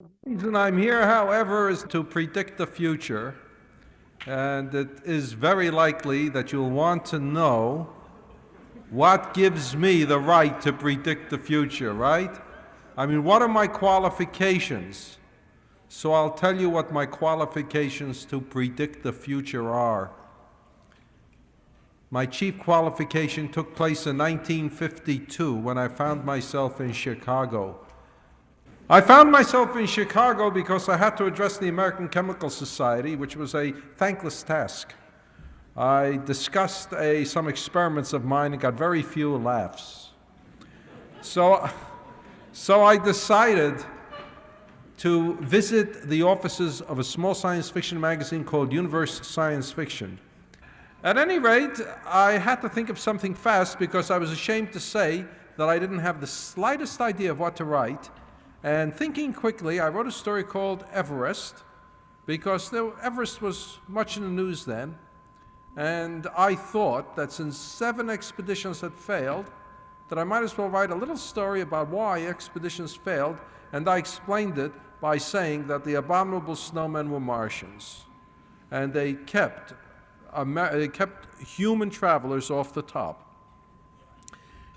The reason I'm here, however, is to predict the future. And it is very likely that you'll want to know what gives me the right to predict the future, right? I mean, what are my qualifications? So I'll tell you what my qualifications to predict the future are. My chief qualification took place in 1952 when I found myself in Chicago. I found myself in Chicago because I had to address the American Chemical Society, which was a thankless task. I discussed a, some experiments of mine and got very few laughs. So, so I decided to visit the offices of a small science fiction magazine called Universe Science Fiction. At any rate, I had to think of something fast because I was ashamed to say that I didn't have the slightest idea of what to write. And thinking quickly, I wrote a story called Everest because there, Everest was much in the news then. And I thought that since seven expeditions had failed, that I might as well write a little story about why expeditions failed, and I explained it by saying that the abominable snowmen were Martians. And they kept it kept human travelers off the top.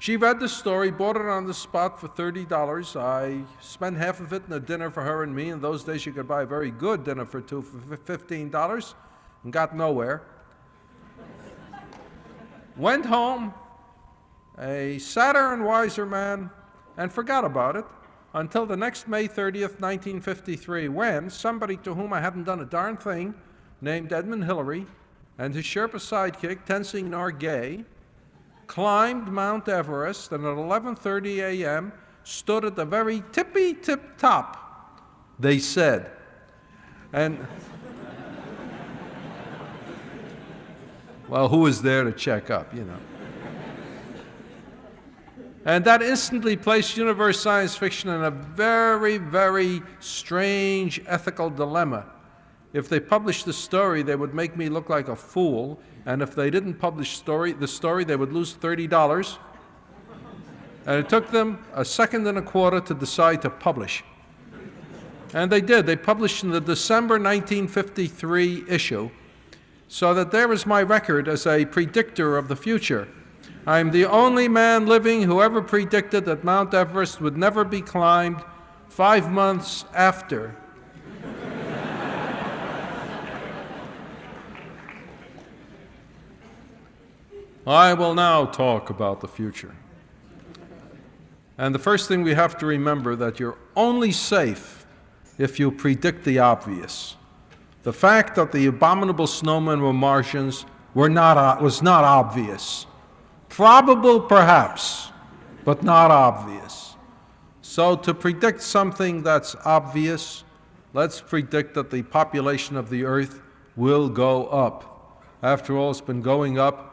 She read the story, bought it on the spot for $30. I spent half of it in a dinner for her and me. In those days, you could buy a very good dinner for two for $15 and got nowhere. Went home, a sadder and wiser man, and forgot about it until the next May 30th, 1953, when somebody to whom I hadn't done a darn thing, named Edmund Hillary, and his Sherpa sidekick, Tenzing Norgay, climbed Mount Everest and at 11:30 a.m. stood at the very tippy tip top, they said. And well, who was there to check up, you know? And that instantly placed universe science fiction in a very, very strange ethical dilemma. If they published the story, they would make me look like a fool, and if they didn't publish story, the story, they would lose $30. And it took them a second and a quarter to decide to publish. And they did. They published in the December 1953 issue, so that there is my record as a predictor of the future. I'm the only man living who ever predicted that Mount Everest would never be climbed five months after I will now talk about the future. And the first thing we have to remember that you're only safe if you predict the obvious. The fact that the abominable snowmen were Martians were not, was not obvious. Probable, perhaps, but not obvious. So, to predict something that's obvious, let's predict that the population of the Earth will go up. After all, it's been going up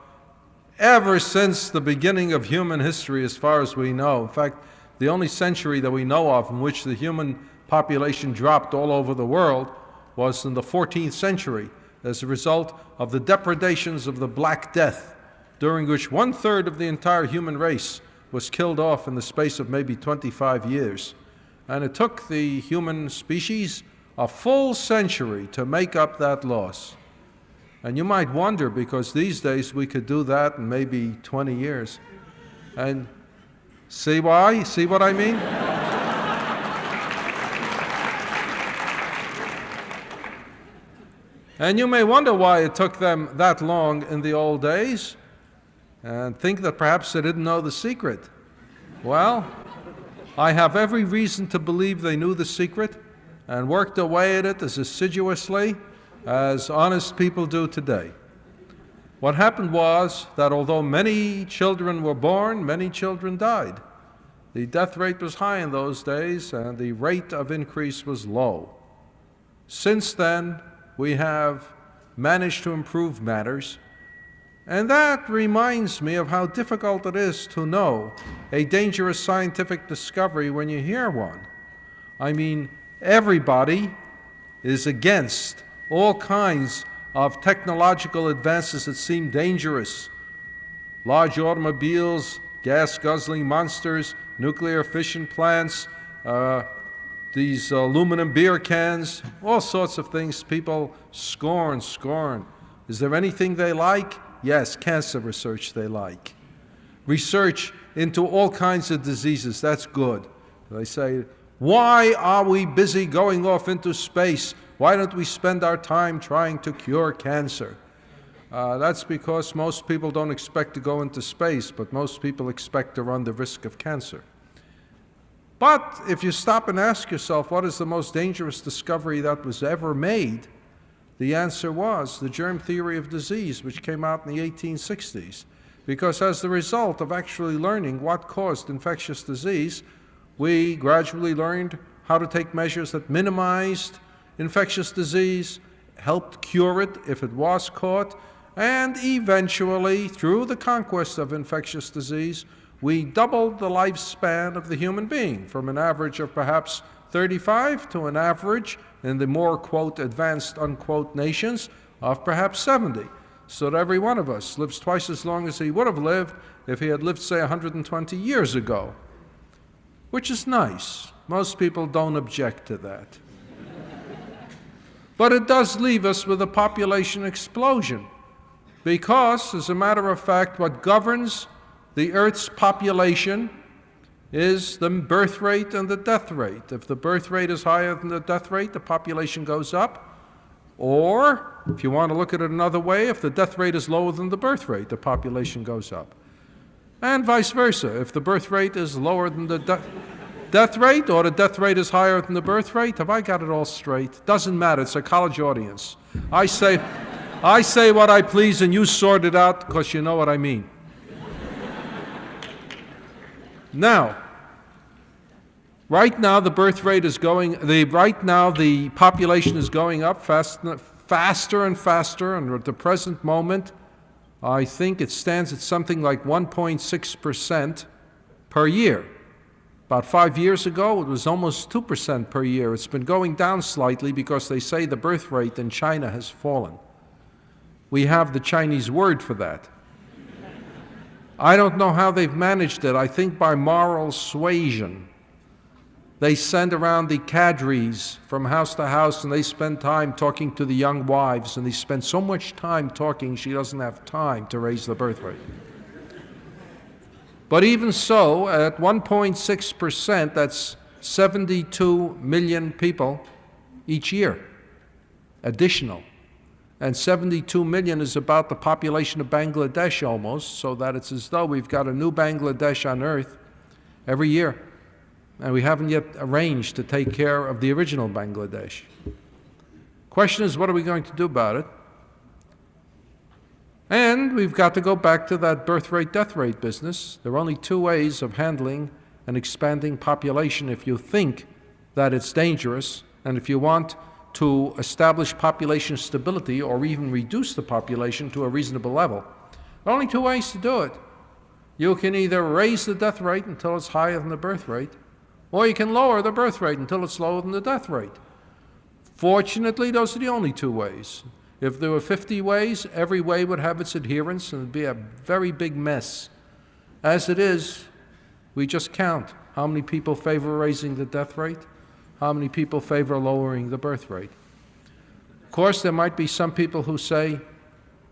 ever since the beginning of human history, as far as we know. In fact, the only century that we know of in which the human population dropped all over the world was in the 14th century as a result of the depredations of the Black Death, during which one third of the entire human race was killed off in the space of maybe 25 years. And it took the human species a full century to make up that loss. And you might wonder because these days we could do that in maybe 20 years. And see why? See what I mean? and you may wonder why it took them that long in the old days and think that perhaps they didn't know the secret. Well, I have every reason to believe they knew the secret and worked away at it as assiduously as honest people do today. What happened was that although many children were born, many children died. The death rate was high in those days, and the rate of increase was low. Since then, we have managed to improve matters, and that reminds me of how difficult it is to know a dangerous scientific discovery when you hear one. I mean, everybody is against all kinds of technological advances that seem dangerous large automobiles, gas guzzling monsters, nuclear fission plants, uh, these aluminum beer cans, all sorts of things people scorn, scorn. Is there anything they like? Yes, cancer research they like. Research into all kinds of diseases, that's good. They say, why are we busy going off into space? Why don't we spend our time trying to cure cancer? Uh, that's because most people don't expect to go into space, but most people expect to run the risk of cancer. But if you stop and ask yourself, what is the most dangerous discovery that was ever made? The answer was the germ theory of disease, which came out in the 1860s. Because as the result of actually learning what caused infectious disease, we gradually learned how to take measures that minimized infectious disease, helped cure it if it was caught, and eventually, through the conquest of infectious disease, we doubled the lifespan of the human being from an average of perhaps 35 to an average in the more, quote, advanced, unquote, nations of perhaps 70. So that every one of us lives twice as long as he would have lived if he had lived, say, 120 years ago, which is nice. Most people don't object to that. But it does leave us with a population explosion because, as a matter of fact, what governs the Earth's population is the birth rate and the death rate. If the birth rate is higher than the death rate, the population goes up. Or, if you want to look at it another way, if the death rate is lower than the birth rate, the population goes up. And vice versa. If the birth rate is lower than the de- death rate or the death rate is higher than the birth rate, have I got it all straight? Doesn't matter. It's a college audience. I say, I say what I please and you sort it out because you know what I mean. Now, right now the birth rate is going, the, right now the population is going up fast, faster and faster, and at the present moment, I think it stands at something like 1.6% per year. About five years ago, it was almost 2% per year. It's been going down slightly because they say the birth rate in China has fallen. We have the Chinese word for that. I don't know how they've managed it. I think by moral suasion. They send around the cadres from house to house and they spend time talking to the young wives, and they spend so much time talking she doesn't have time to raise the birth rate. But even so, at 1.6%, that's 72 million people each year, additional and 72 million is about the population of Bangladesh almost, so that it's as though we've got a new Bangladesh on earth every year. And we haven't yet arranged to take care of the original Bangladesh. Question is, what are we going to do about it? And we've got to go back to that birth rate, death rate business. There are only two ways of handling an expanding population if you think that it's dangerous and if you want to establish population stability or even reduce the population to a reasonable level. There are only two ways to do it. You can either raise the death rate until it's higher than the birth rate, or you can lower the birth rate until it's lower than the death rate. Fortunately, those are the only two ways. If there were 50 ways, every way would have its adherents and it'd be a very big mess. As it is, we just count how many people favor raising the death rate how many people favor lowering the birth rate. Of course, there might be some people who say,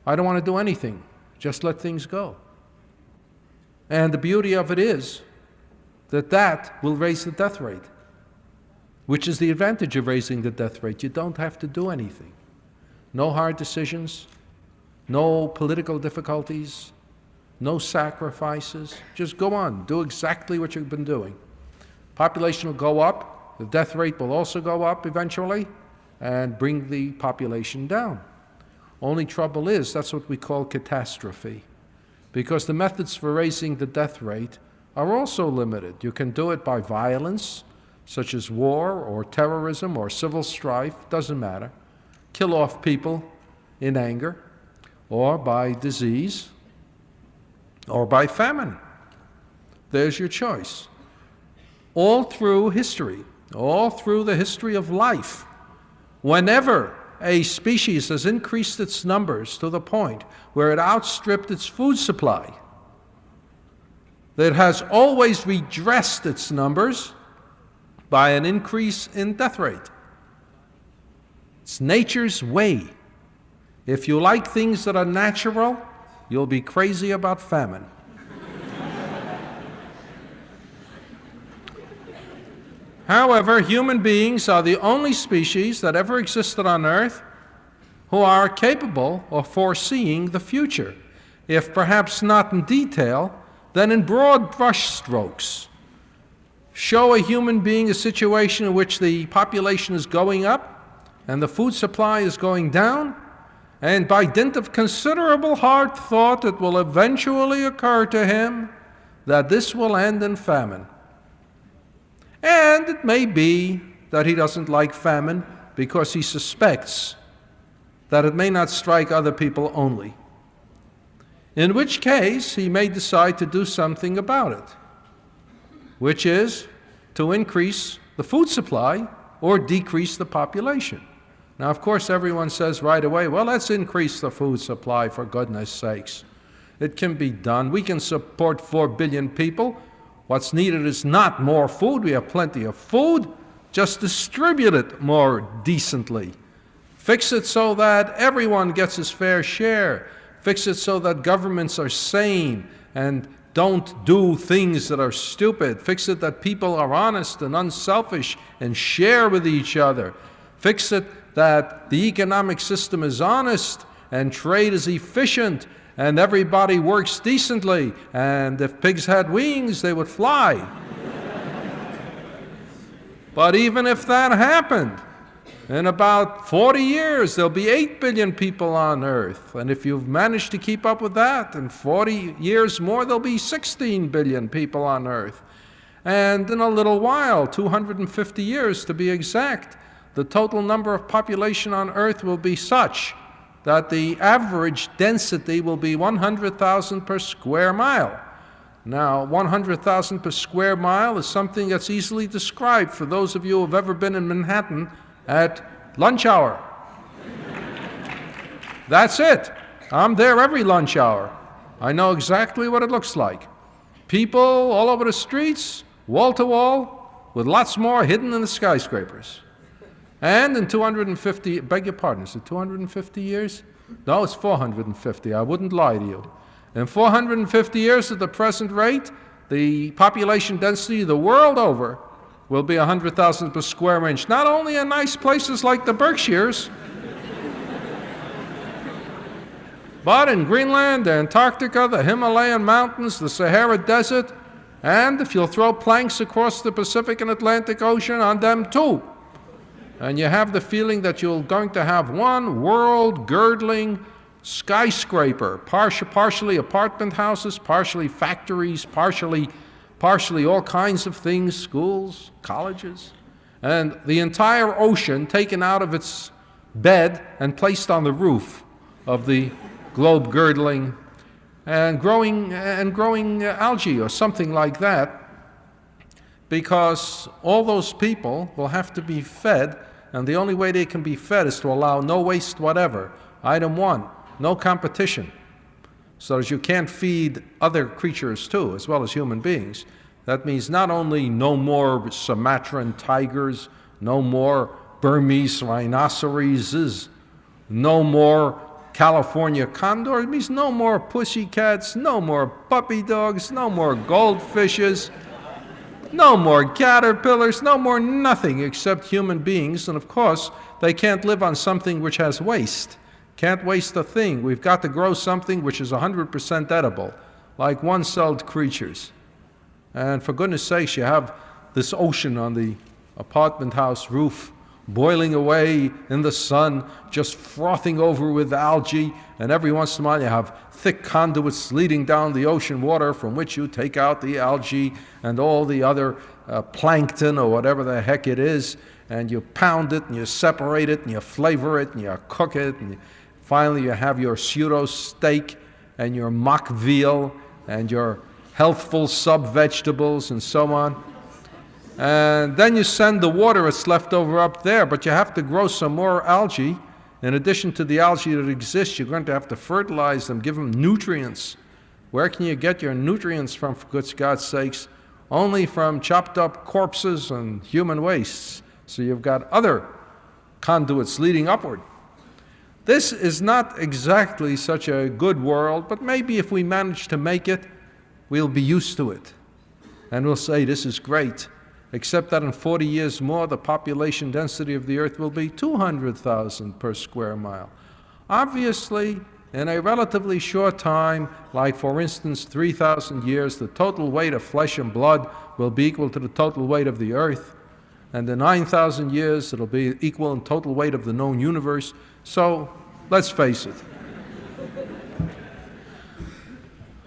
I don't want to do anything, just let things go. And the beauty of it is that that will raise the death rate, which is the advantage of raising the death rate. You don't have to do anything. No hard decisions, no political difficulties, no sacrifices. Just go on, do exactly what you've been doing. Population will go up, the death rate will also go up eventually and bring the population down. Only trouble is that's what we call catastrophe because the methods for raising the death rate are also limited. You can do it by violence, such as war or terrorism or civil strife, doesn't matter. Kill off people in anger, or by disease, or by famine. There's your choice. All through history, all through the history of life, whenever a species has increased its numbers to the point where it outstripped its food supply, that has always redressed its numbers by an increase in death rate. It's nature's way. If you like things that are natural, you'll be crazy about famine. However, human beings are the only species that ever existed on Earth who are capable of foreseeing the future, if perhaps not in detail, then in broad brushstrokes. Show a human being a situation in which the population is going up and the food supply is going down, and by dint of considerable hard thought, it will eventually occur to him that this will end in famine. And it may be that he doesn't like famine because he suspects that it may not strike other people only. In which case, he may decide to do something about it, which is to increase the food supply or decrease the population. Now, of course, everyone says right away, well, let's increase the food supply for goodness sakes. It can be done. We can support 4 billion people. What's needed is not more food. We have plenty of food. Just distribute it more decently. Fix it so that everyone gets his fair share. Fix it so that governments are sane and don't do things that are stupid. Fix it that people are honest and unselfish and share with each other. Fix it that the economic system is honest and trade is efficient and everybody works decently. And if pigs had wings, they would fly. but even if that happened, in about 40 years, there'll be 8 billion people on Earth. And if you've managed to keep up with that, in 40 years more, there'll be 16 billion people on Earth. And in a little while, 250 years to be exact, the total number of population on Earth will be such that the average density will be 100,000 per square mile. Now, 100,000 per square mile is something that's easily described for those of you who have ever been in Manhattan at lunch hour. That's it. I'm there every lunch hour. I know exactly what it looks like. People all over the streets, wall to wall, with lots more hidden in the skyscrapers. And in 250, beg your pardon, is it 250 years? No, it's 450. I wouldn't lie to you. In 450 years at the present rate, the population density the world over will be 100,000 per square inch. Not only in nice places like the Berkshires, but in Greenland, Antarctica, the Himalayan mountains, the Sahara Desert, and if you'll throw planks across the Pacific and Atlantic Ocean on them too. And you have the feeling that you're going to have one world girdling skyscraper, partially apartment houses, partially factories, partially partially all kinds of things, schools, colleges, and the entire ocean taken out of its bed and placed on the roof of the globe girdling and growing and growing algae or something like that because all those people will have to be fed and the only way they can be fed is to allow no waste whatever item 1 no competition so that you can't feed other creatures too, as well as human beings. That means not only no more Sumatran tigers, no more Burmese rhinoceroses, no more California condor. It means no more pussycats, no more puppy dogs, no more goldfishes, no more caterpillars, no more nothing except human beings. And of course, they can't live on something which has waste. Can't waste a thing. We've got to grow something which is 100% edible, like one celled creatures. And for goodness sakes, you have this ocean on the apartment house roof boiling away in the sun, just frothing over with algae, and every once in a while you have thick conduits leading down the ocean water from which you take out the algae and all the other uh, plankton or whatever the heck it is, and you pound it and you separate it and you flavor it and you cook it, and finally you have your pseudo steak and your mock veal and your healthful sub vegetables and so on. And then you send the water that's left over up there, but you have to grow some more algae. In addition to the algae that exists, you're going to have to fertilize them, give them nutrients. Where can you get your nutrients from, for God's sakes? only from chopped up corpses and human wastes. So you've got other conduits leading upward. This is not exactly such a good world, but maybe if we manage to make it, we'll be used to it. And we'll say, this is great. Except that in 40 years more, the population density of the earth will be 200,000 per square mile. Obviously, in a relatively short time, like for instance 3,000 years, the total weight of flesh and blood will be equal to the total weight of the earth. And in 9,000 years, it'll be equal in total weight of the known universe. So let's face it.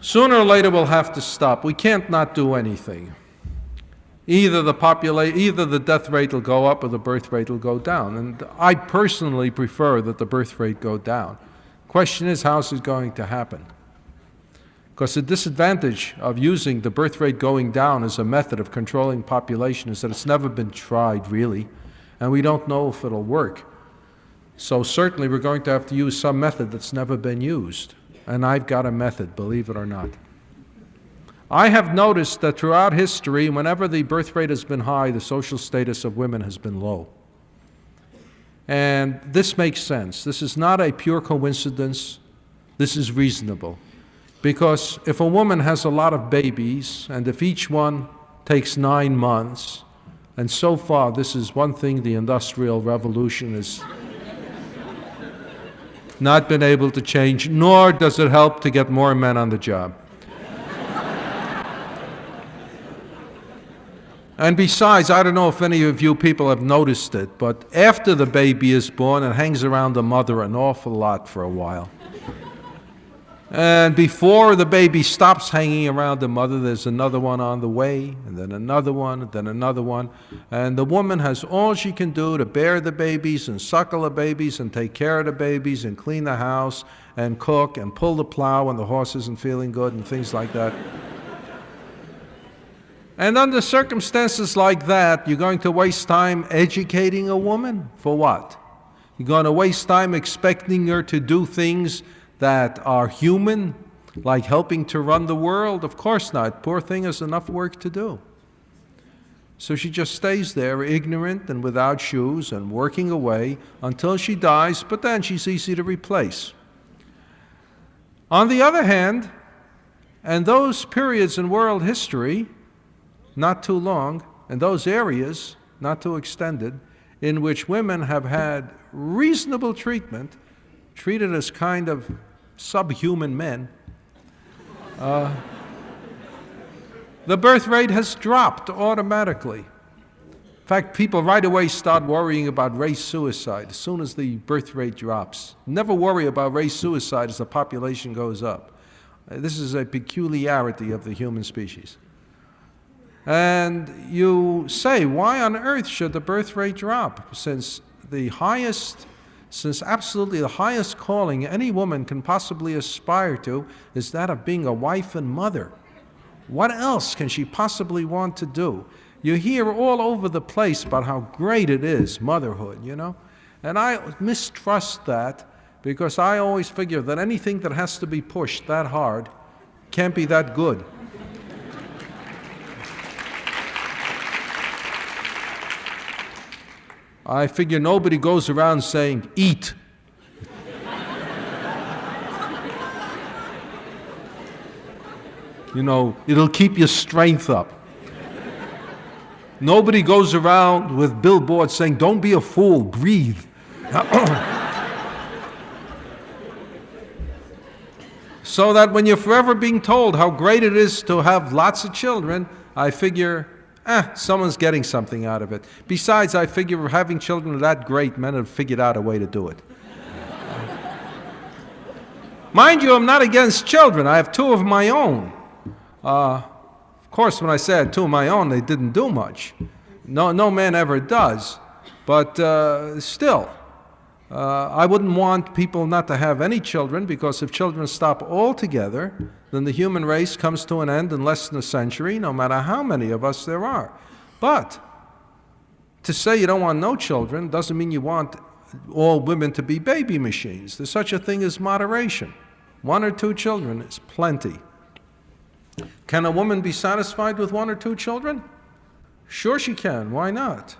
Sooner or later, we'll have to stop. We can't not do anything. Either the popula- either the death rate will go up or the birth rate will go down. And I personally prefer that the birth rate go down. Question is, how is it going to happen? Because the disadvantage of using the birth rate going down as a method of controlling population is that it's never been tried really, and we don't know if it'll work. So certainly we're going to have to use some method that's never been used. And I've got a method, believe it or not. I have noticed that throughout history, whenever the birth rate has been high, the social status of women has been low. And this makes sense. This is not a pure coincidence. This is reasonable. Because if a woman has a lot of babies, and if each one takes nine months, and so far this is one thing the Industrial Revolution has not been able to change, nor does it help to get more men on the job. And besides, I don't know if any of you people have noticed it, but after the baby is born, it hangs around the mother an awful lot for a while. And before the baby stops hanging around the mother, there's another one on the way, and then another one, and then another one. And the woman has all she can do to bear the babies and suckle the babies and take care of the babies and clean the house and cook and pull the plow when the horse isn't feeling good and things like that. And under circumstances like that, you're going to waste time educating a woman? For what? You're going to waste time expecting her to do things that are human, like helping to run the world? Of course not. Poor thing has enough work to do. So she just stays there, ignorant and without shoes, and working away until she dies, but then she's easy to replace. On the other hand, and those periods in world history, not too long, and those areas, not too extended, in which women have had reasonable treatment, treated as kind of subhuman men, uh, the birth rate has dropped automatically. In fact, people right away start worrying about race suicide as soon as the birth rate drops. Never worry about race suicide as the population goes up. Uh, this is a peculiarity of the human species. And you say, why on earth should the birth rate drop? Since the highest, since absolutely the highest calling any woman can possibly aspire to is that of being a wife and mother. What else can she possibly want to do? You hear all over the place about how great it is, motherhood, you know? And I mistrust that because I always figure that anything that has to be pushed that hard can't be that good. I figure nobody goes around saying, eat. you know, it'll keep your strength up. Nobody goes around with billboards saying, don't be a fool, breathe. so that when you're forever being told how great it is to have lots of children, I figure eh, someone's getting something out of it. Besides, I figure having children are that great, men have figured out a way to do it. Mind you, I'm not against children. I have two of my own. Uh, of course, when I say I had two of my own, they didn't do much. No, no man ever does. But uh, still, uh, I wouldn't want people not to have any children because if children stop altogether, then the human race comes to an end in less than a century, no matter how many of us there are. But to say you don't want no children doesn't mean you want all women to be baby machines. There's such a thing as moderation. One or two children is plenty. Can a woman be satisfied with one or two children? Sure, she can. Why not?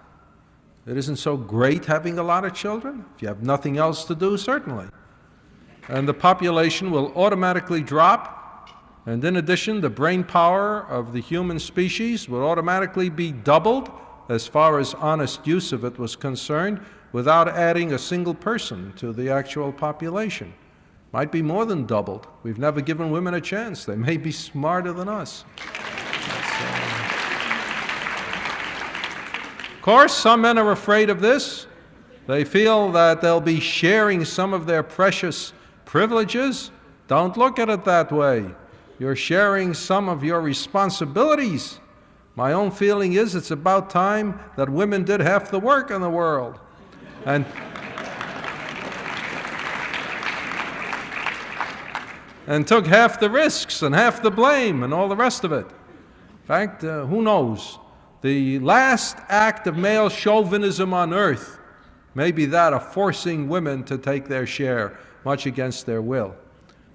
It isn't so great having a lot of children. If you have nothing else to do, certainly. And the population will automatically drop. And in addition, the brain power of the human species would automatically be doubled as far as honest use of it was concerned without adding a single person to the actual population. Might be more than doubled. We've never given women a chance. They may be smarter than us. Of course, some men are afraid of this. They feel that they'll be sharing some of their precious privileges. Don't look at it that way. You're sharing some of your responsibilities. My own feeling is it's about time that women did half the work in the world. And and took half the risks and half the blame and all the rest of it. In fact, uh, who knows? The last act of male chauvinism on earth may be that of forcing women to take their share, much against their will.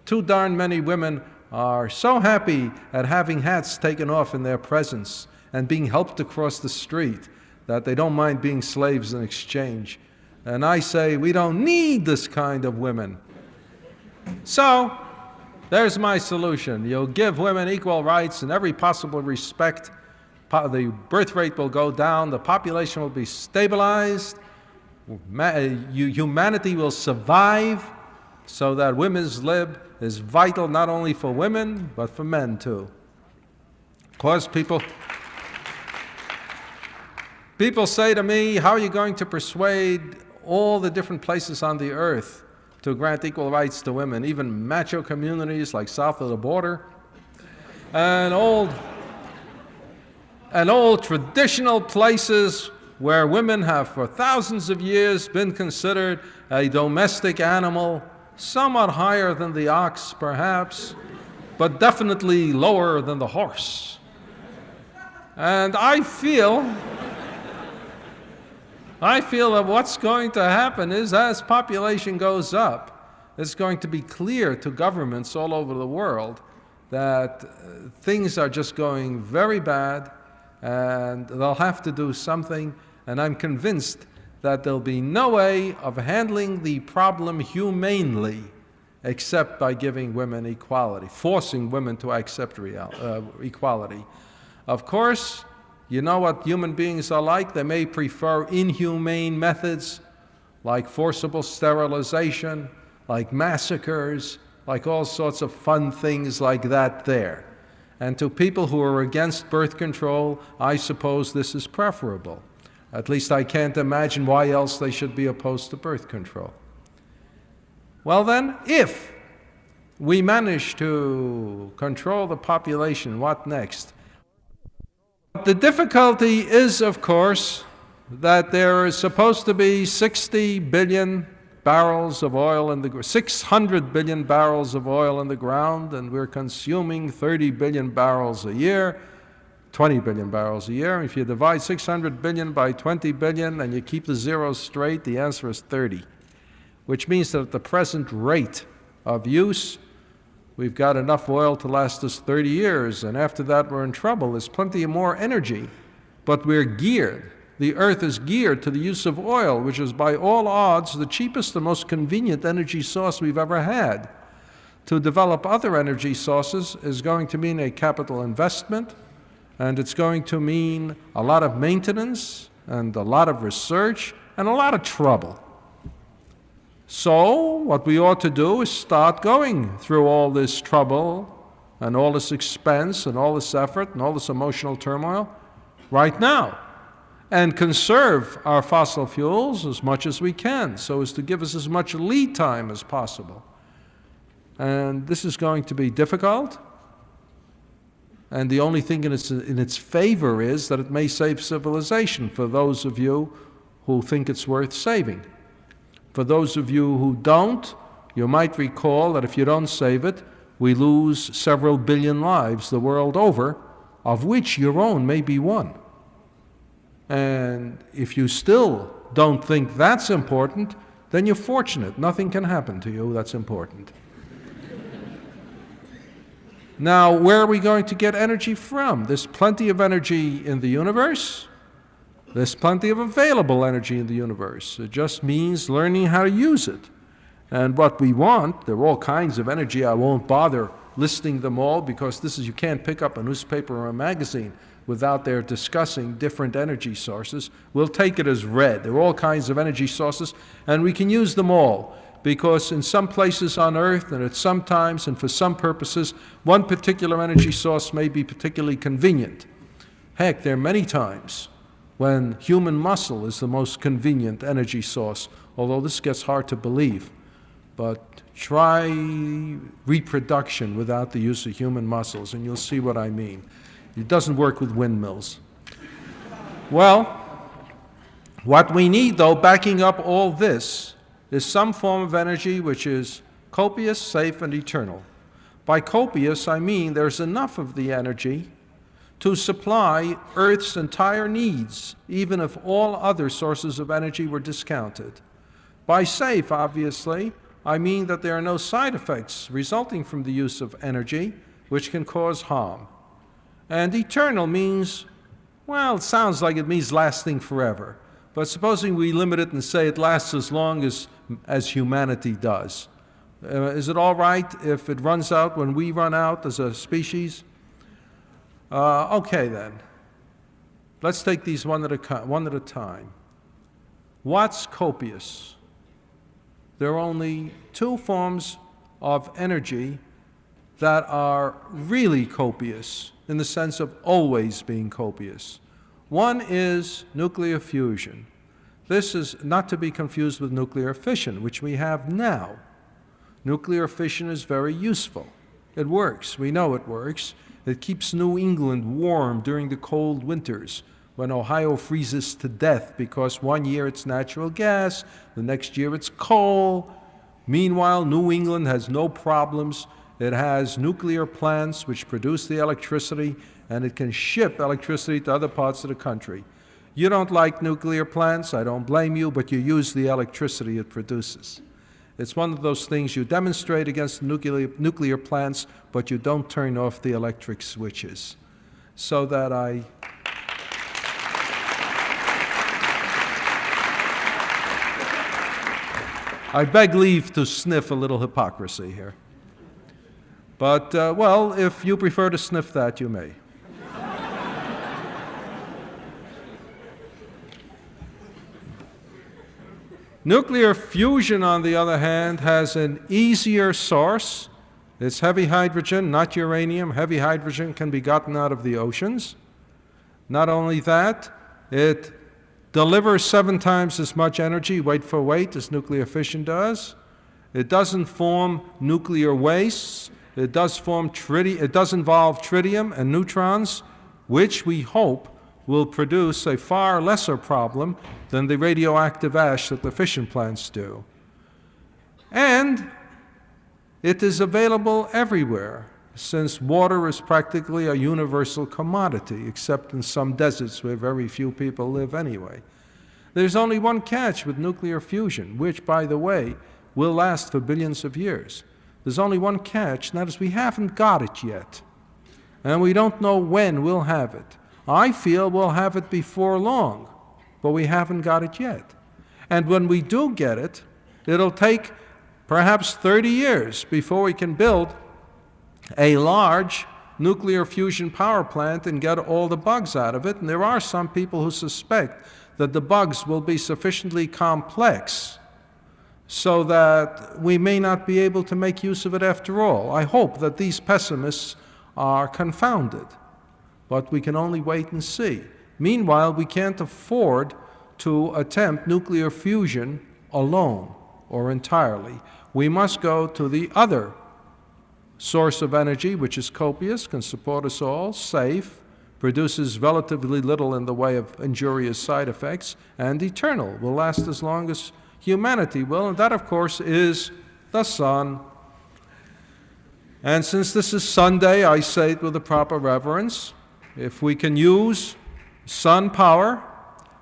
Too darn many women are so happy at having hats taken off in their presence and being helped across the street that they don't mind being slaves in exchange. And I say, we don't need this kind of women. So, there's my solution. You'll give women equal rights in every possible respect. The birth rate will go down, the population will be stabilized, uh, humanity will survive, so that women's lib is vital not only for women, but for men too. Of course, people. People say to me, How are you going to persuade all the different places on the earth to grant equal rights to women, even macho communities like south of the border, and old, and old traditional places where women have for thousands of years been considered a domestic animal, somewhat higher than the ox, perhaps, but definitely lower than the horse. And I feel I feel that what's going to happen is as population goes up, it's going to be clear to governments all over the world that uh, things are just going very bad and they'll have to do something. And I'm convinced that there'll be no way of handling the problem humanely except by giving women equality, forcing women to accept real, uh, equality. Of course, you know what human beings are like? They may prefer inhumane methods like forcible sterilization, like massacres, like all sorts of fun things like that there. And to people who are against birth control, I suppose this is preferable. At least I can't imagine why else they should be opposed to birth control. Well, then, if we manage to control the population, what next? The difficulty is, of course, that there is supposed to be 60 billion barrels of oil in the 600 billion barrels of oil in the ground, and we're consuming 30 billion barrels a year, 20 billion barrels a year. If you divide 600 billion by 20 billion and you keep the zeros straight, the answer is 30, which means that at the present rate of use, We've got enough oil to last us 30 years, and after that, we're in trouble. There's plenty of more energy, but we're geared. The earth is geared to the use of oil, which is by all odds the cheapest and most convenient energy source we've ever had. To develop other energy sources is going to mean a capital investment, and it's going to mean a lot of maintenance, and a lot of research, and a lot of trouble. So, what we ought to do is start going through all this trouble and all this expense and all this effort and all this emotional turmoil right now and conserve our fossil fuels as much as we can so as to give us as much lead time as possible. And this is going to be difficult. And the only thing in its, in its favor is that it may save civilization for those of you who think it's worth saving. For those of you who don't, you might recall that if you don't save it, we lose several billion lives the world over, of which your own may be one. And if you still don't think that's important, then you're fortunate. Nothing can happen to you that's important. Now, where are we going to get energy from? There's plenty of energy in the universe. There's plenty of available energy in the universe. It just means learning how to use it. And what we want, there are all kinds of energy. I won't bother listing them all because this is, you can't pick up a newspaper or a magazine without their discussing different energy sources. We'll take it as read. There are all kinds of energy sources, and we can use them all because in some places on Earth and at some times and for some purposes, one particular energy source may be particularly convenient. Heck, there are many times when human muscle is the most convenient energy source, although this gets hard to believe. But try reproduction without the use of human muscles, and you'll see what I mean. It doesn't work with windmills. Well, what we need, though, backing up all this, is some form of energy which is copious, safe, and eternal. By copious, I mean there's enough of the energy to supply Earth's entire needs, even if all other sources of energy were discounted. By safe, obviously, I mean that there are no side effects resulting from the use of energy which can cause harm. And eternal means, well, it sounds like it means lasting forever. But supposing we limit it and say it lasts as long as, as humanity does. Uh, is it all right if it runs out when we run out as a species? Uh, okay, then. Let's take these one at, a, one at a time. What's copious? There are only two forms of energy that are really copious in the sense of always being copious. One is nuclear fusion. This is not to be confused with nuclear fission, which we have now. Nuclear fission is very useful. It works. We know it works. It keeps New England warm during the cold winters when Ohio freezes to death because one year it's natural gas, the next year it's coal. Meanwhile, New England has no problems. It has nuclear plants which produce the electricity and it can ship electricity to other parts of the country. You don't like nuclear plants, I don't blame you, but you use the electricity it produces. It's one of those things you demonstrate against nuclear, nuclear plants, but you don't turn off the electric switches. So that I. I beg leave to sniff a little hypocrisy here. But, uh, well, if you prefer to sniff that, you may. Nuclear fusion, on the other hand, has an easier source. It's heavy hydrogen, not uranium. Heavy hydrogen can be gotten out of the oceans. Not only that, it delivers seven times as much energy, weight for weight, as nuclear fission does. It doesn't form nuclear wastes. It does form tritium, it does involve tritium and neutrons, which we hope will produce a far lesser problem than the radioactive ash that the fission plants do. And it is available everywhere, since water is practically a universal commodity, except in some deserts where very few people live anyway. There's only one catch with nuclear fusion, which, by the way, will last for billions of years. There's only one catch, and that is we haven't got it yet. And we don't know when we'll have it. I feel we'll have it before long, but we haven't got it yet. And when we do get it, it'll take perhaps 30 years before we can build a large nuclear fusion power plant and get all the bugs out of it. And there are some people who suspect that the bugs will be sufficiently complex so that we may not be able to make use of it after all. I hope that these pessimists are confounded but we can only wait and see. Meanwhile, we can't afford to attempt nuclear fusion alone or entirely. We must go to the other source of energy, which is copious, can support us all, safe, produces relatively little in the way of injurious side effects, and eternal, will last as long as humanity will. And that, of course, is the sun. And since this is Sunday, I say it with the proper reverence if we can use sun power,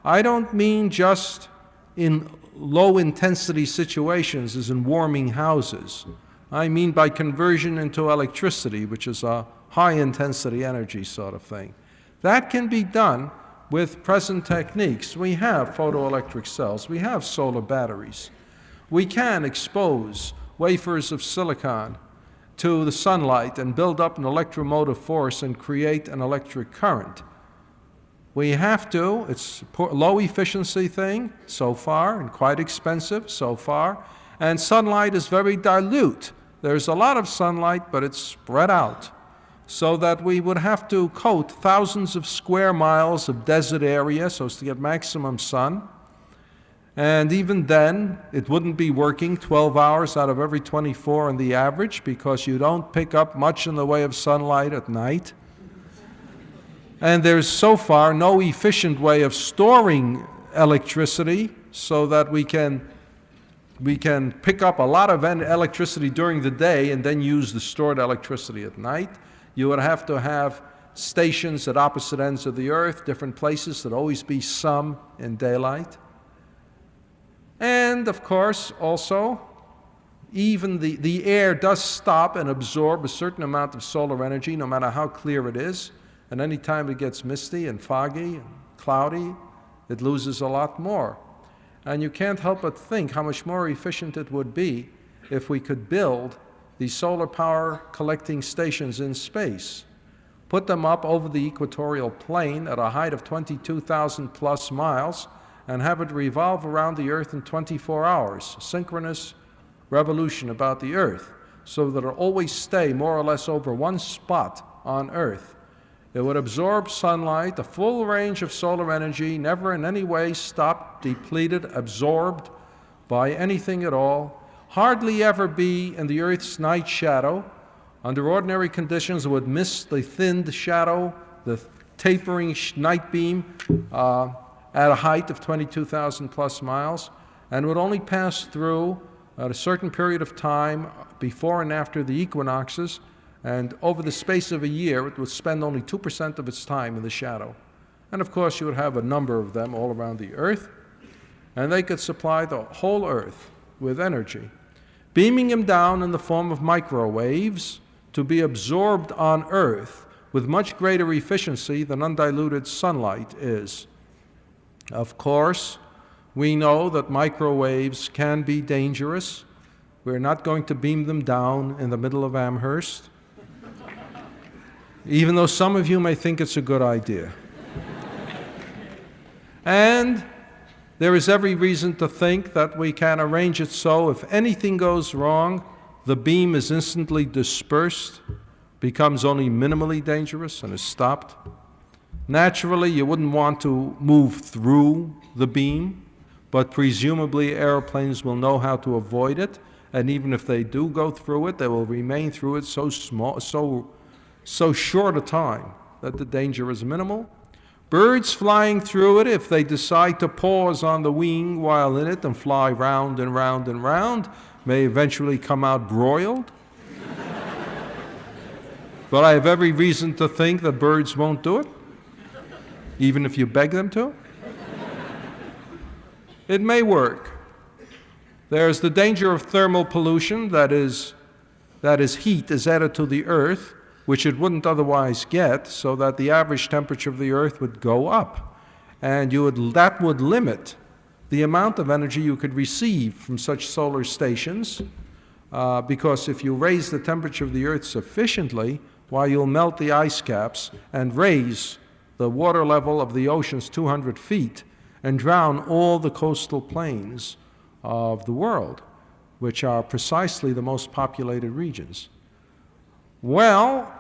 I don't mean just in low intensity situations as in warming houses. I mean by conversion into electricity, which is a high intensity energy sort of thing. That can be done with present techniques. We have photoelectric cells, we have solar batteries. We can expose wafers of silicon to the sunlight and build up an electromotive force and create an electric current. We have to, it's a low efficiency thing so far and quite expensive so far, and sunlight is very dilute. There's a lot of sunlight, but it's spread out so that we would have to coat thousands of square miles of desert area so as to get maximum sun. And even then, it wouldn't be working 12 hours out of every 24 on the average because you don't pick up much in the way of sunlight at night. And there's so far no efficient way of storing electricity so that we can, we can pick up a lot of electricity during the day and then use the stored electricity at night. You would have to have stations at opposite ends of the earth, different places, there'd always be some in daylight. And of course, also, even the, the air does stop and absorb a certain amount of solar energy, no matter how clear it is. And any time it gets misty and foggy and cloudy, it loses a lot more. And you can't help but think how much more efficient it would be if we could build these solar power collecting stations in space, put them up over the equatorial plane at a height of 22,000 plus miles, and have it revolve around the Earth in 24 hours, synchronous revolution about the Earth, so that it'll always stay more or less over one spot on Earth. It would absorb sunlight, the full range of solar energy, never in any way stopped, depleted, absorbed by anything at all, hardly ever be in the Earth's night shadow. Under ordinary conditions, it would miss the thinned shadow, the tapering night beam, uh, at a height of 22,000 plus miles and would only pass through at a certain period of time before and after the equinoxes. And over the space of a year, it would spend only 2% of its time in the shadow. And of course, you would have a number of them all around the Earth, and they could supply the whole Earth with energy, beaming them down in the form of microwaves to be absorbed on Earth with much greater efficiency than undiluted sunlight is. Of course, we know that microwaves can be dangerous. We're not going to beam them down in the middle of Amherst, even though some of you may think it's a good idea. and there is every reason to think that we can arrange it so if anything goes wrong, the beam is instantly dispersed, becomes only minimally dangerous, and is stopped. Naturally, you wouldn't want to move through the beam, but presumably airplanes will know how to avoid it, and even if they do go through it, they will remain through it so small, so, so short a time that the danger is minimal. Birds flying through it, if they decide to pause on the wing while in it and fly round and round and round, may eventually come out broiled. but I have every reason to think that birds won't do it even if you beg them to? it may work. There's the danger of thermal pollution, that is, that is, heat is added to the earth, which it wouldn't otherwise get, so that the average temperature of the earth would go up. And you would, that would limit the amount of energy you could receive from such solar stations, uh, because if you raise the temperature of the earth sufficiently, why, you'll melt the ice caps and raise the water level of the oceans 200 feet and drown all the coastal plains of the world, which are precisely the most populated regions. Well,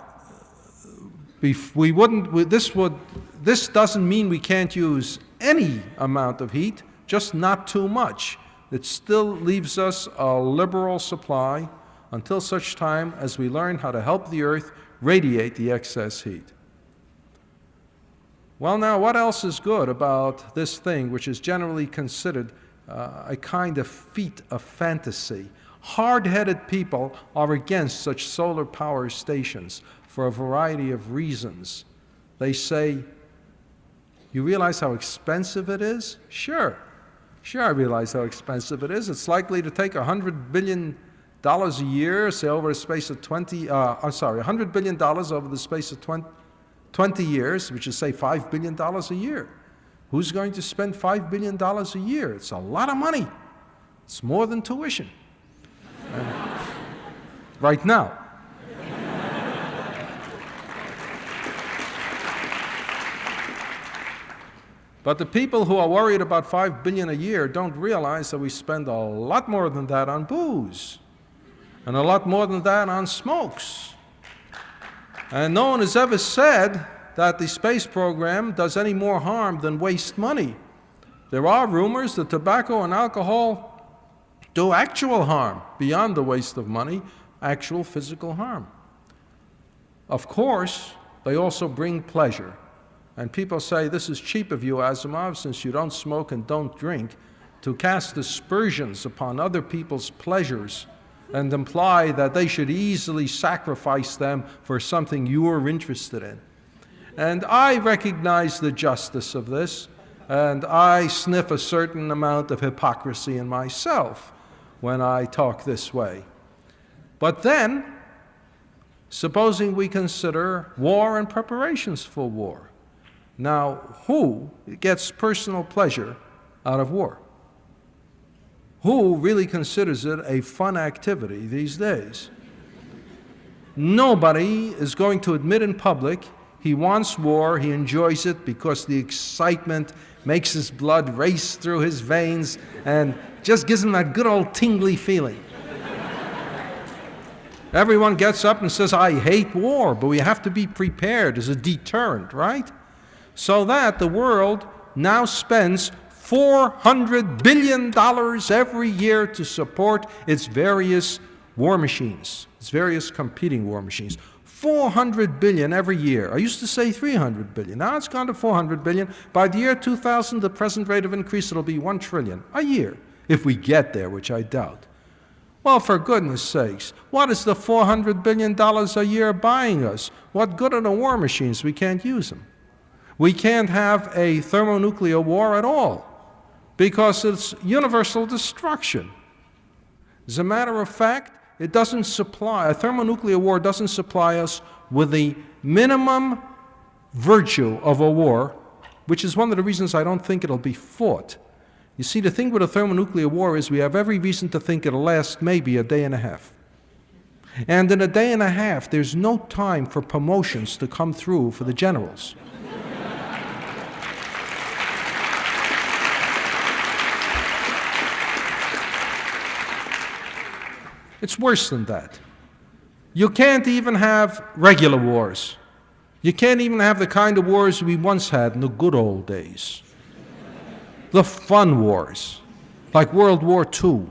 we wouldn't, this, would, this doesn't mean we can't use any amount of heat, just not too much. It still leaves us a liberal supply until such time as we learn how to help the earth radiate the excess heat. Well, now, what else is good about this thing, which is generally considered uh, a kind of feat of fantasy? Hard headed people are against such solar power stations for a variety of reasons. They say, You realize how expensive it is? Sure. Sure, I realize how expensive it is. It's likely to take $100 billion a year, say over a space of 20, uh, I'm sorry, 100 billion dollars over the space of 20, 20 years, which is say 5 billion dollars a year. Who's going to spend $5 billion a year? It's a lot of money. It's more than tuition. right now. But the people who are worried about 5 billion a year don't realize that we spend a lot more than that on booze and a lot more than that on smokes. And no one has ever said that the space program does any more harm than waste money. There are rumors that tobacco and alcohol do actual harm beyond the waste of money, actual physical harm. Of course, they also bring pleasure. And people say, This is cheap of you, Asimov, since you don't smoke and don't drink, to cast aspersions upon other people's pleasures and imply that they should easily sacrifice them for something you're interested in. And I recognize the justice of this, and I sniff a certain amount of hypocrisy in myself when I talk this way. But then, supposing we consider war and preparations for war. Now, who gets personal pleasure out of war? Who really considers it a fun activity these days? Nobody is going to admit in public he wants war, he enjoys it because the excitement makes his blood race through his veins and just gives him that good old tingly feeling. Everyone gets up and says, I hate war, but we have to be prepared as a deterrent, right? So that the world now spends $400 billion every year to support its various war machines, its various competing war machines. 400 billion every year. I used to say 300 billion. Now it's gone to 400 billion. By the year 2000, the present rate of increase, it'll be 1 trillion a year, if we get there, which I doubt. Well, for goodness sakes, what is the $400 billion a year buying us? What good are the war machines? We can't use them. We can't have a thermonuclear war at all because it's universal destruction. As a matter of fact, it doesn't supply, a thermonuclear war doesn't supply us with the minimum virtue of a war, which is one of the reasons I don't think it'll be fought. You see, the thing with a thermonuclear war is we have every reason to think it'll last maybe a day and a half. And in a day and a half, there's no time for promotions to come through for the generals. It's worse than that. You can't even have regular wars. You can't even have the kind of wars we once had in the good old days. The fun wars, like World War II.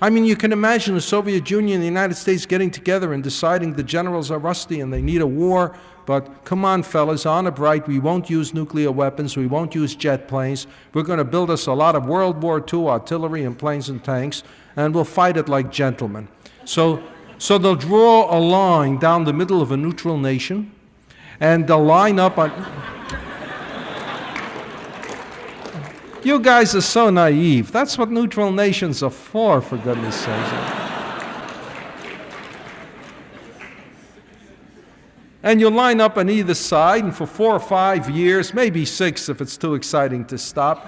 I mean, you can imagine the Soviet Union and the United States getting together and deciding the generals are rusty and they need a war, but come on, fellas, honor bright, we won't use nuclear weapons, we won't use jet planes. We're going to build us a lot of World War II artillery and planes and tanks and we'll fight it like gentlemen. So, so they'll draw a line down the middle of a neutral nation, and they'll line up on. you guys are so naive. That's what neutral nations are for, for goodness sake. And you line up on either side, and for four or five years, maybe six if it's too exciting to stop,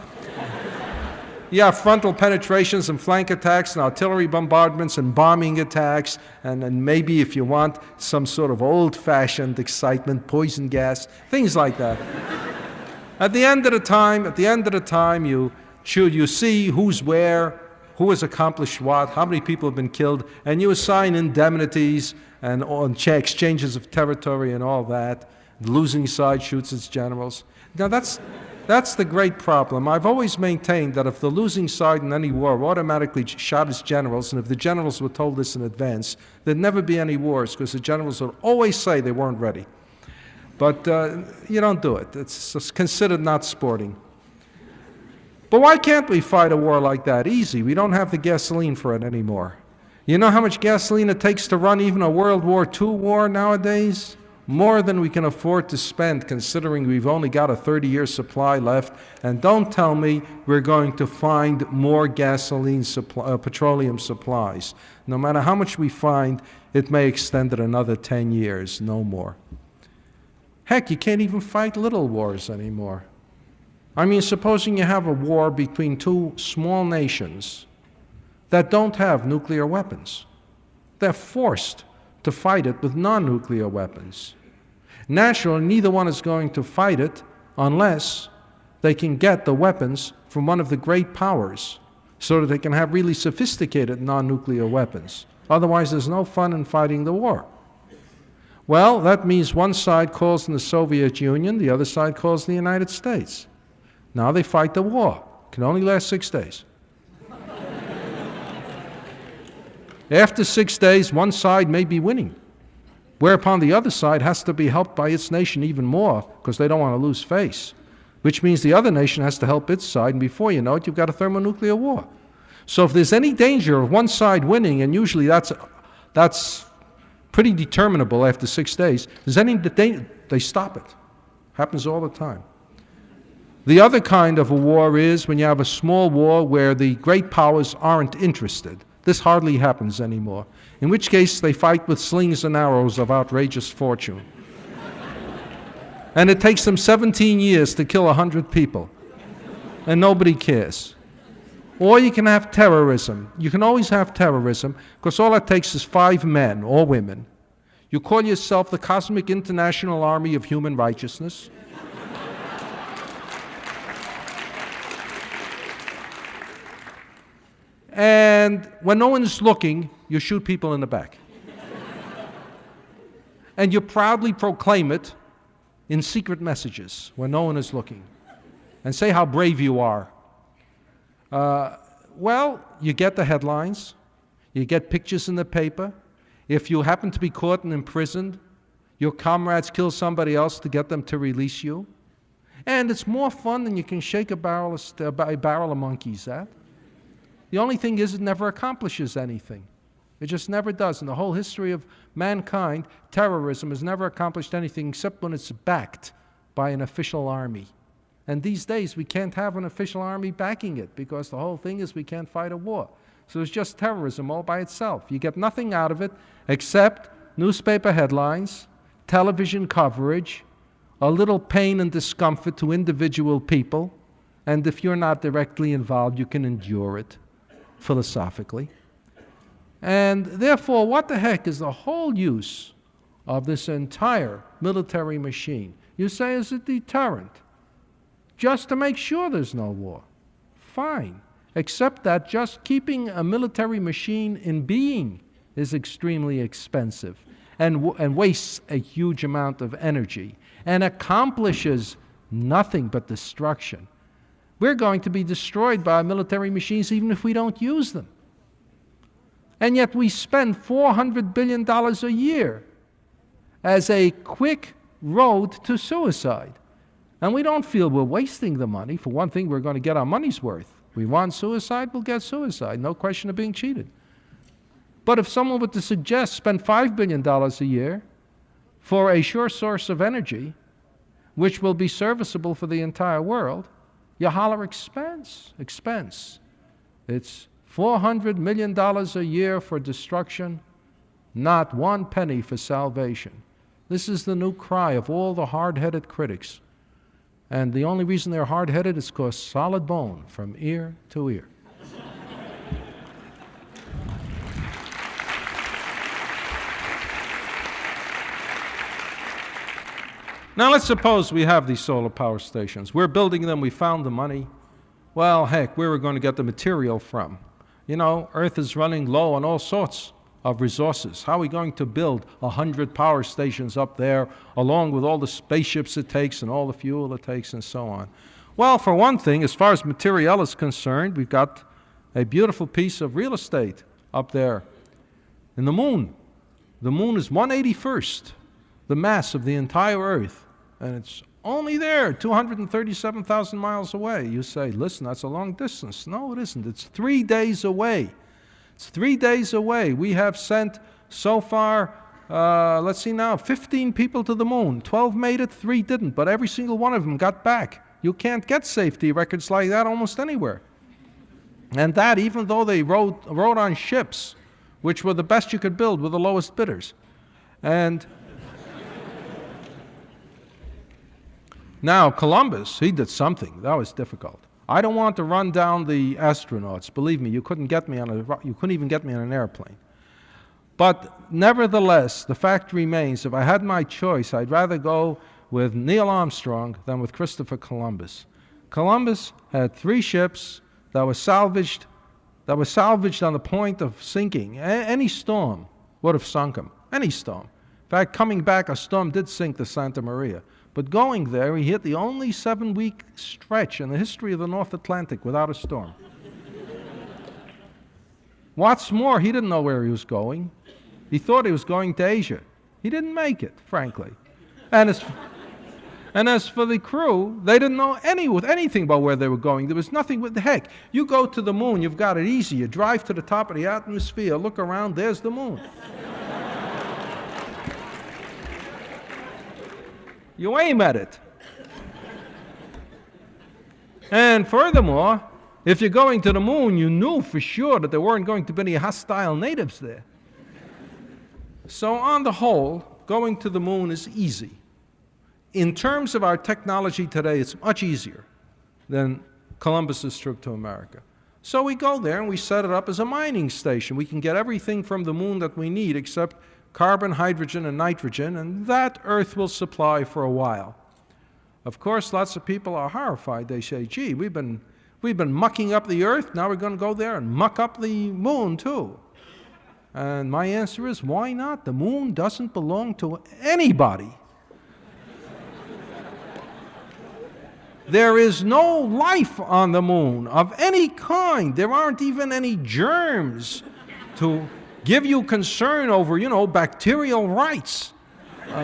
you have frontal penetrations and flank attacks and artillery bombardments and bombing attacks, and, and maybe, if you want, some sort of old fashioned excitement, poison gas, things like that. at the end of the time, at the end of the time, you, you see who's where, who has accomplished what, how many people have been killed, and you assign indemnities and on exchanges of territory and all that. The losing side shoots its generals. Now that's that's the great problem. I've always maintained that if the losing side in any war automatically shot its generals, and if the generals were told this in advance, there'd never be any wars because the generals would always say they weren't ready. But uh, you don't do it. It's considered not sporting. But why can't we fight a war like that? Easy. We don't have the gasoline for it anymore. You know how much gasoline it takes to run even a World War II war nowadays? more than we can afford to spend, considering we've only got a 30 year supply left. And don't tell me we're going to find more gasoline supply, uh, petroleum supplies. No matter how much we find, it may extend it another 10 years, no more. Heck, you can't even fight little wars anymore. I mean, supposing you have a war between two small nations that don't have nuclear weapons. They're forced to fight it with non nuclear weapons. Naturally, neither one is going to fight it unless they can get the weapons from one of the great powers so that they can have really sophisticated non nuclear weapons. Otherwise, there's no fun in fighting the war. Well, that means one side calls in the Soviet Union, the other side calls the United States. Now they fight the war. It Can only last six days. After six days, one side may be winning, whereupon the other side has to be helped by its nation even more because they don't want to lose face, which means the other nation has to help its side, and before you know it, you've got a thermonuclear war. So if there's any danger of one side winning, and usually that's, that's pretty determinable after six days, there's any danger, they stop it. Happens all the time. The other kind of a war is when you have a small war where the great powers aren't interested. This hardly happens anymore, in which case they fight with slings and arrows of outrageous fortune. and it takes them 17 years to kill 100 people, and nobody cares. Or you can have terrorism. You can always have terrorism because all it takes is five men or women. You call yourself the Cosmic International Army of Human Righteousness. And when no one's looking, you shoot people in the back. and you proudly proclaim it in secret messages when no one is looking and say how brave you are. Uh, well, you get the headlines, you get pictures in the paper. If you happen to be caught and imprisoned, your comrades kill somebody else to get them to release you. And it's more fun than you can shake a barrel of, a barrel of monkeys at. The only thing is, it never accomplishes anything. It just never does. In the whole history of mankind, terrorism has never accomplished anything except when it's backed by an official army. And these days, we can't have an official army backing it because the whole thing is we can't fight a war. So it's just terrorism all by itself. You get nothing out of it except newspaper headlines, television coverage, a little pain and discomfort to individual people, and if you're not directly involved, you can endure it philosophically. And therefore, what the heck is the whole use of this entire military machine? You say is a deterrent, just to make sure there's no war. Fine. Except that just keeping a military machine in being is extremely expensive and, and wastes a huge amount of energy and accomplishes nothing but destruction. We're going to be destroyed by military machines even if we don't use them. And yet we spend $400 billion a year as a quick road to suicide. And we don't feel we're wasting the money. For one thing, we're going to get our money's worth. We want suicide, we'll get suicide. No question of being cheated. But if someone were to suggest spend $5 billion a year for a sure source of energy, which will be serviceable for the entire world, you holler expense, expense. It's $400 million a year for destruction, not one penny for salvation. This is the new cry of all the hard headed critics. And the only reason they're hard headed is because solid bone from ear to ear. Now, let's suppose we have these solar power stations. We're building them, we found the money. Well, heck, where are we going to get the material from? You know, Earth is running low on all sorts of resources. How are we going to build 100 power stations up there, along with all the spaceships it takes and all the fuel it takes and so on? Well, for one thing, as far as material is concerned, we've got a beautiful piece of real estate up there in the moon. The moon is 181st the mass of the entire Earth and it's only there, 237,000 miles away. You say, listen, that's a long distance. No, it isn't. It's three days away. It's three days away. We have sent so far uh, let's see now, 15 people to the moon. 12 made it, 3 didn't, but every single one of them got back. You can't get safety records like that almost anywhere. And that, even though they rode, rode on ships, which were the best you could build with the lowest bidders. And now, Columbus, he did something. That was difficult. I don't want to run down the astronauts. Believe me, you couldn't get me on a, you couldn't even get me on an airplane. But nevertheless, the fact remains if I had my choice, I'd rather go with Neil Armstrong than with Christopher Columbus. Columbus had three ships that were salvaged, that were salvaged on the point of sinking. A- any storm would have sunk him. Any storm. In fact, coming back, a storm did sink the Santa Maria. But going there, he hit the only seven week stretch in the history of the North Atlantic without a storm. What's more, he didn't know where he was going. He thought he was going to Asia. He didn't make it, frankly. And as, and as for the crew, they didn't know any, anything about where they were going. There was nothing with the heck. You go to the moon, you've got it easy. You drive to the top of the atmosphere, look around, there's the moon. You aim at it. And furthermore, if you're going to the moon, you knew for sure that there weren't going to be any hostile natives there. So, on the whole, going to the moon is easy. In terms of our technology today, it's much easier than Columbus's trip to America. So we go there and we set it up as a mining station. We can get everything from the moon that we need except carbon, hydrogen, and nitrogen, and that Earth will supply for a while. Of course, lots of people are horrified. They say, gee, we've been, we've been mucking up the Earth, now we're going to go there and muck up the moon too. And my answer is, why not? The moon doesn't belong to anybody. There is no life on the moon of any kind. There aren't even any germs to give you concern over, you know, bacterial rights. Uh,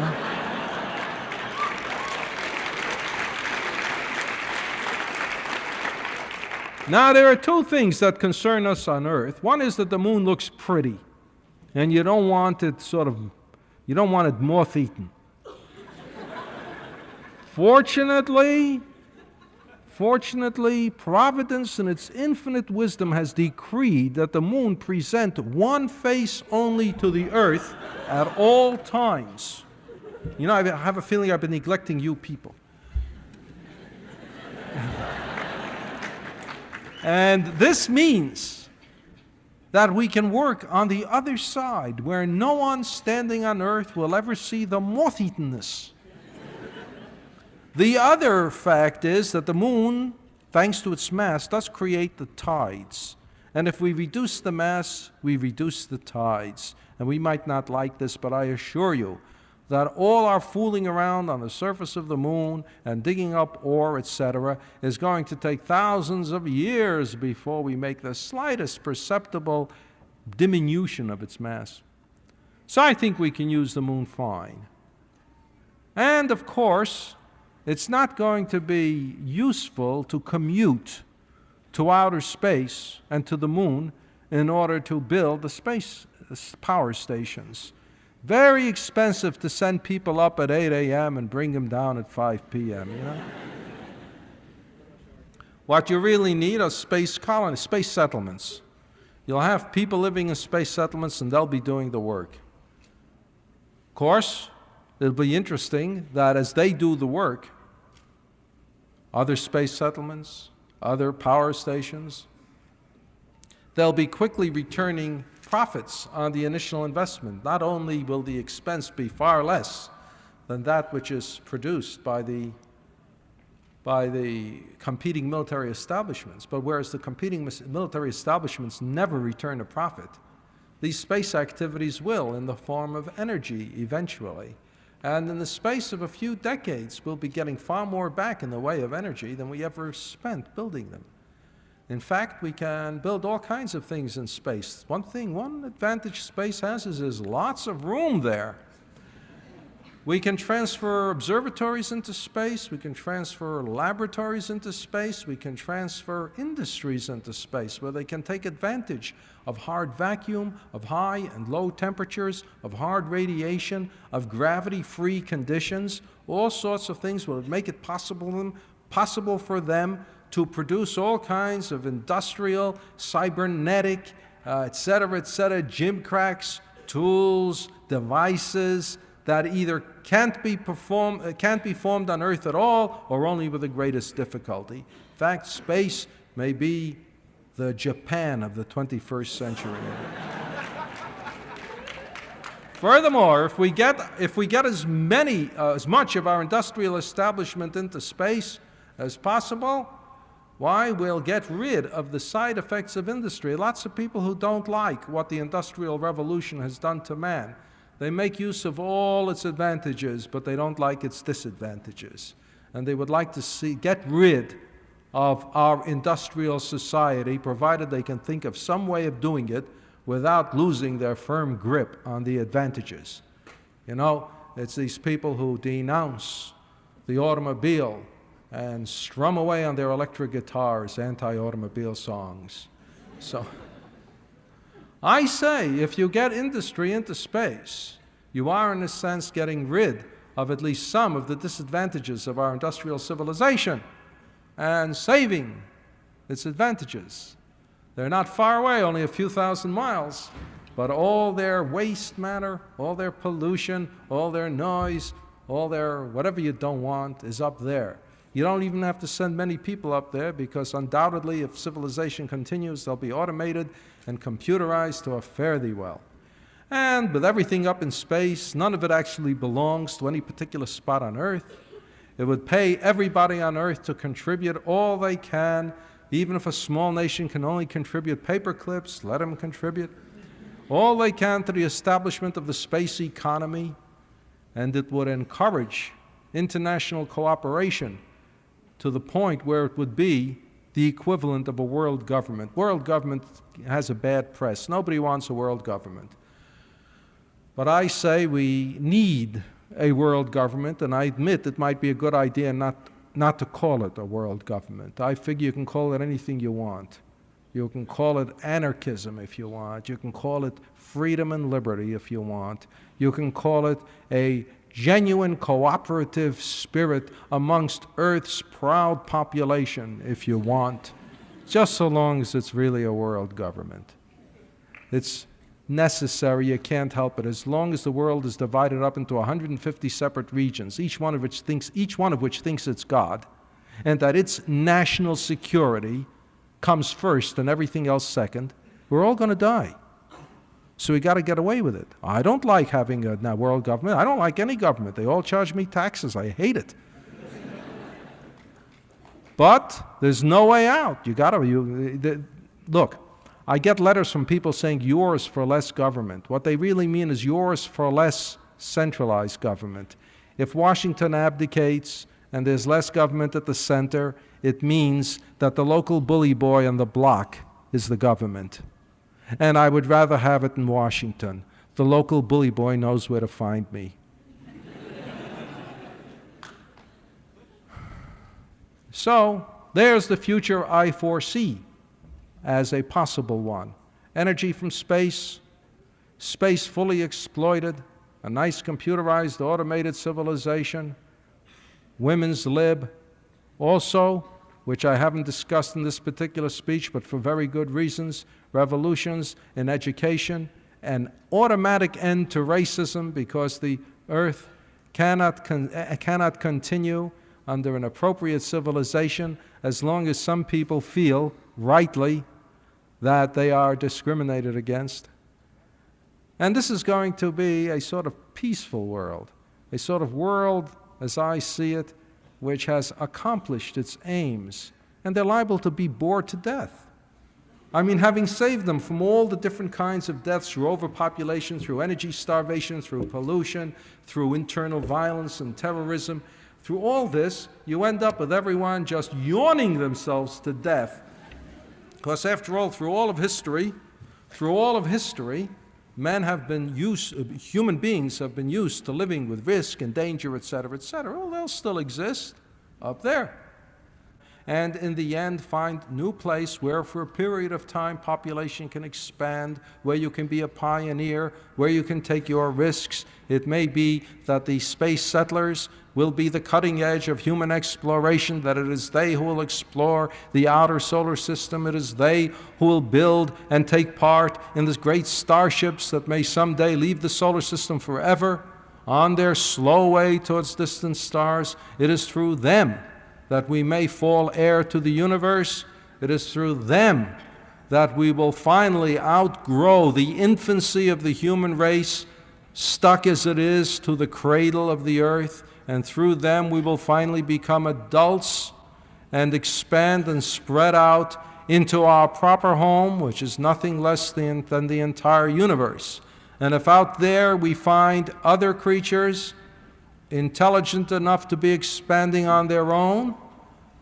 now, there are two things that concern us on Earth. One is that the moon looks pretty and you don't want it sort of, you don't want it moth eaten. Fortunately, Fortunately, Providence in its infinite wisdom has decreed that the moon present one face only to the earth at all times. You know, I have a feeling I've been neglecting you people. and this means that we can work on the other side where no one standing on earth will ever see the moth eatenness. The other fact is that the moon, thanks to its mass, does create the tides. And if we reduce the mass, we reduce the tides. And we might not like this, but I assure you, that all our fooling around on the surface of the moon and digging up ore, etc., is going to take thousands of years before we make the slightest perceptible diminution of its mass. So I think we can use the moon fine. And of course, it's not going to be useful to commute to outer space and to the moon in order to build the space uh, power stations. Very expensive to send people up at 8 a.m. and bring them down at 5 p.m., you know? what you really need are space colonies, space settlements. You'll have people living in space settlements and they'll be doing the work. Of course, it'll be interesting that as they do the work, other space settlements, other power stations, they'll be quickly returning profits on the initial investment. Not only will the expense be far less than that which is produced by the, by the competing military establishments, but whereas the competing military establishments never return a profit, these space activities will in the form of energy eventually. And in the space of a few decades, we'll be getting far more back in the way of energy than we ever spent building them. In fact, we can build all kinds of things in space. One thing, one advantage space has is there's lots of room there. We can transfer observatories into space. We can transfer laboratories into space. We can transfer industries into space where they can take advantage of hard vacuum, of high and low temperatures, of hard radiation, of gravity free conditions. All sorts of things will make it possible, possible for them to produce all kinds of industrial, cybernetic, uh, et cetera, et cetera, gimcracks, tools, devices that either can't be, performed, uh, can't be formed on Earth at all or only with the greatest difficulty. In fact, space may be the Japan of the 21st century. Furthermore, if we get, if we get as many, uh, as much of our industrial establishment into space as possible, why? We'll get rid of the side effects of industry. Lots of people who don't like what the Industrial Revolution has done to man. They make use of all its advantages, but they don't like its disadvantages. And they would like to see, get rid of our industrial society, provided they can think of some way of doing it without losing their firm grip on the advantages. You know, it's these people who denounce the automobile and strum away on their electric guitars anti automobile songs. So, I say if you get industry into space, you are, in a sense, getting rid of at least some of the disadvantages of our industrial civilization and saving its advantages. They're not far away, only a few thousand miles, but all their waste matter, all their pollution, all their noise, all their whatever you don't want is up there. You don't even have to send many people up there because undoubtedly, if civilization continues, they'll be automated and computerized to a fare thee well. And with everything up in space, none of it actually belongs to any particular spot on Earth. It would pay everybody on Earth to contribute all they can, even if a small nation can only contribute paper clips, let them contribute all they can to the establishment of the space economy, and it would encourage international cooperation to the point where it would be the equivalent of a world government. World government has a bad press. Nobody wants a world government. But I say we need a world government, and I admit it might be a good idea not, not to call it a world government. I figure you can call it anything you want. You can call it anarchism if you want. You can call it freedom and liberty if you want. You can call it a genuine cooperative spirit amongst Earth's proud population, if you want, just so long as it's really a world government. It's necessary, you can't help it. As long as the world is divided up into 150 separate regions, each one of which thinks, each one of which thinks it's God, and that its national security comes first and everything else second, we're all going to die. So we got to get away with it. I don't like having a world government. I don't like any government. They all charge me taxes. I hate it. but there's no way out. You got to. You, the, look, I get letters from people saying yours for less government. What they really mean is yours for less centralized government. If Washington abdicates and there's less government at the center, it means that the local bully boy on the block is the government and I would rather have it in Washington. The local bully boy knows where to find me. so, there's the future I foresee as a possible one. Energy from space, space fully exploited, a nice computerized, automated civilization, women's lib, also which I haven't discussed in this particular speech, but for very good reasons, revolutions in education, an automatic end to racism because the earth cannot, con- eh, cannot continue under an appropriate civilization as long as some people feel, rightly, that they are discriminated against. And this is going to be a sort of peaceful world, a sort of world, as I see it, which has accomplished its aims, and they're liable to be bored to death. I mean, having saved them from all the different kinds of deaths through overpopulation, through energy starvation, through pollution, through internal violence and terrorism, through all this, you end up with everyone just yawning themselves to death. Because, after all, through all of history, through all of history, men have been used, uh, human beings have been used to living with risk and danger, etc., etc. Well, they'll still exist up there. And in the end, find new place where, for a period of time, population can expand, where you can be a pioneer, where you can take your risks. It may be that the space settlers will be the cutting edge of human exploration, that it is they who will explore the outer solar system. It is they who will build and take part in the great starships that may someday leave the solar system forever on their slow way towards distant stars. It is through them that we may fall heir to the universe. It is through them that we will finally outgrow the infancy of the human race, stuck as it is to the cradle of the earth, and through them we will finally become adults and expand and spread out into our proper home, which is nothing less than, than the entire universe. And if out there we find other creatures, intelligent enough to be expanding on their own,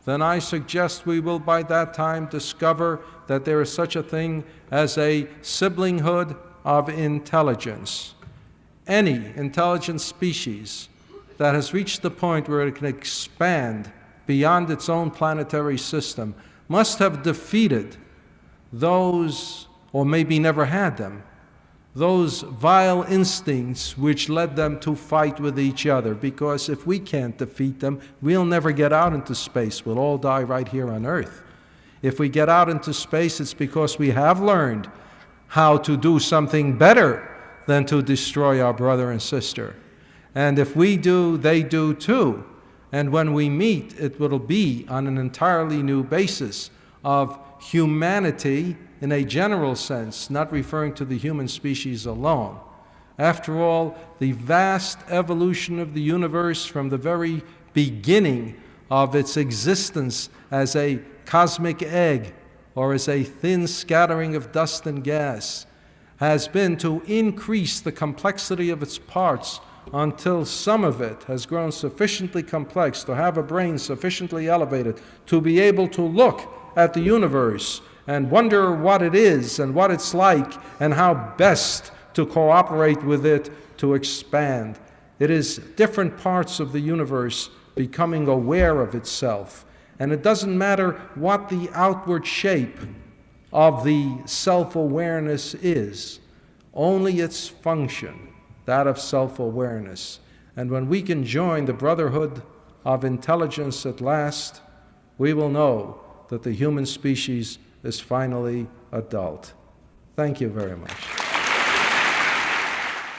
then I suggest we will by that time discover that there is such a thing as a siblinghood of intelligence. Any intelligent species that has reached the point where it can expand beyond its own planetary system must have defeated those, or maybe never had them, those vile instincts which led them to fight with each other. Because if we can't defeat them, we'll never get out into space. We'll all die right here on Earth. If we get out into space, it's because we have learned how to do something better than to destroy our brother and sister. And if we do, they do too. And when we meet, it will be on an entirely new basis of humanity in a general sense, not referring to the human species alone. After all, the vast evolution of the universe from the very beginning of its existence as a cosmic egg or as a thin scattering of dust and gas has been to increase the complexity of its parts until some of it has grown sufficiently complex to have a brain sufficiently elevated to be able to look at the universe and wonder what it is and what it's like and how best to cooperate with it to expand. It is different parts of the universe becoming aware of itself. And it doesn't matter what the outward shape of the self awareness is, only its function, that of self awareness. And when we can join the brotherhood of intelligence at last, we will know that the human species is finally adult. Thank you very much.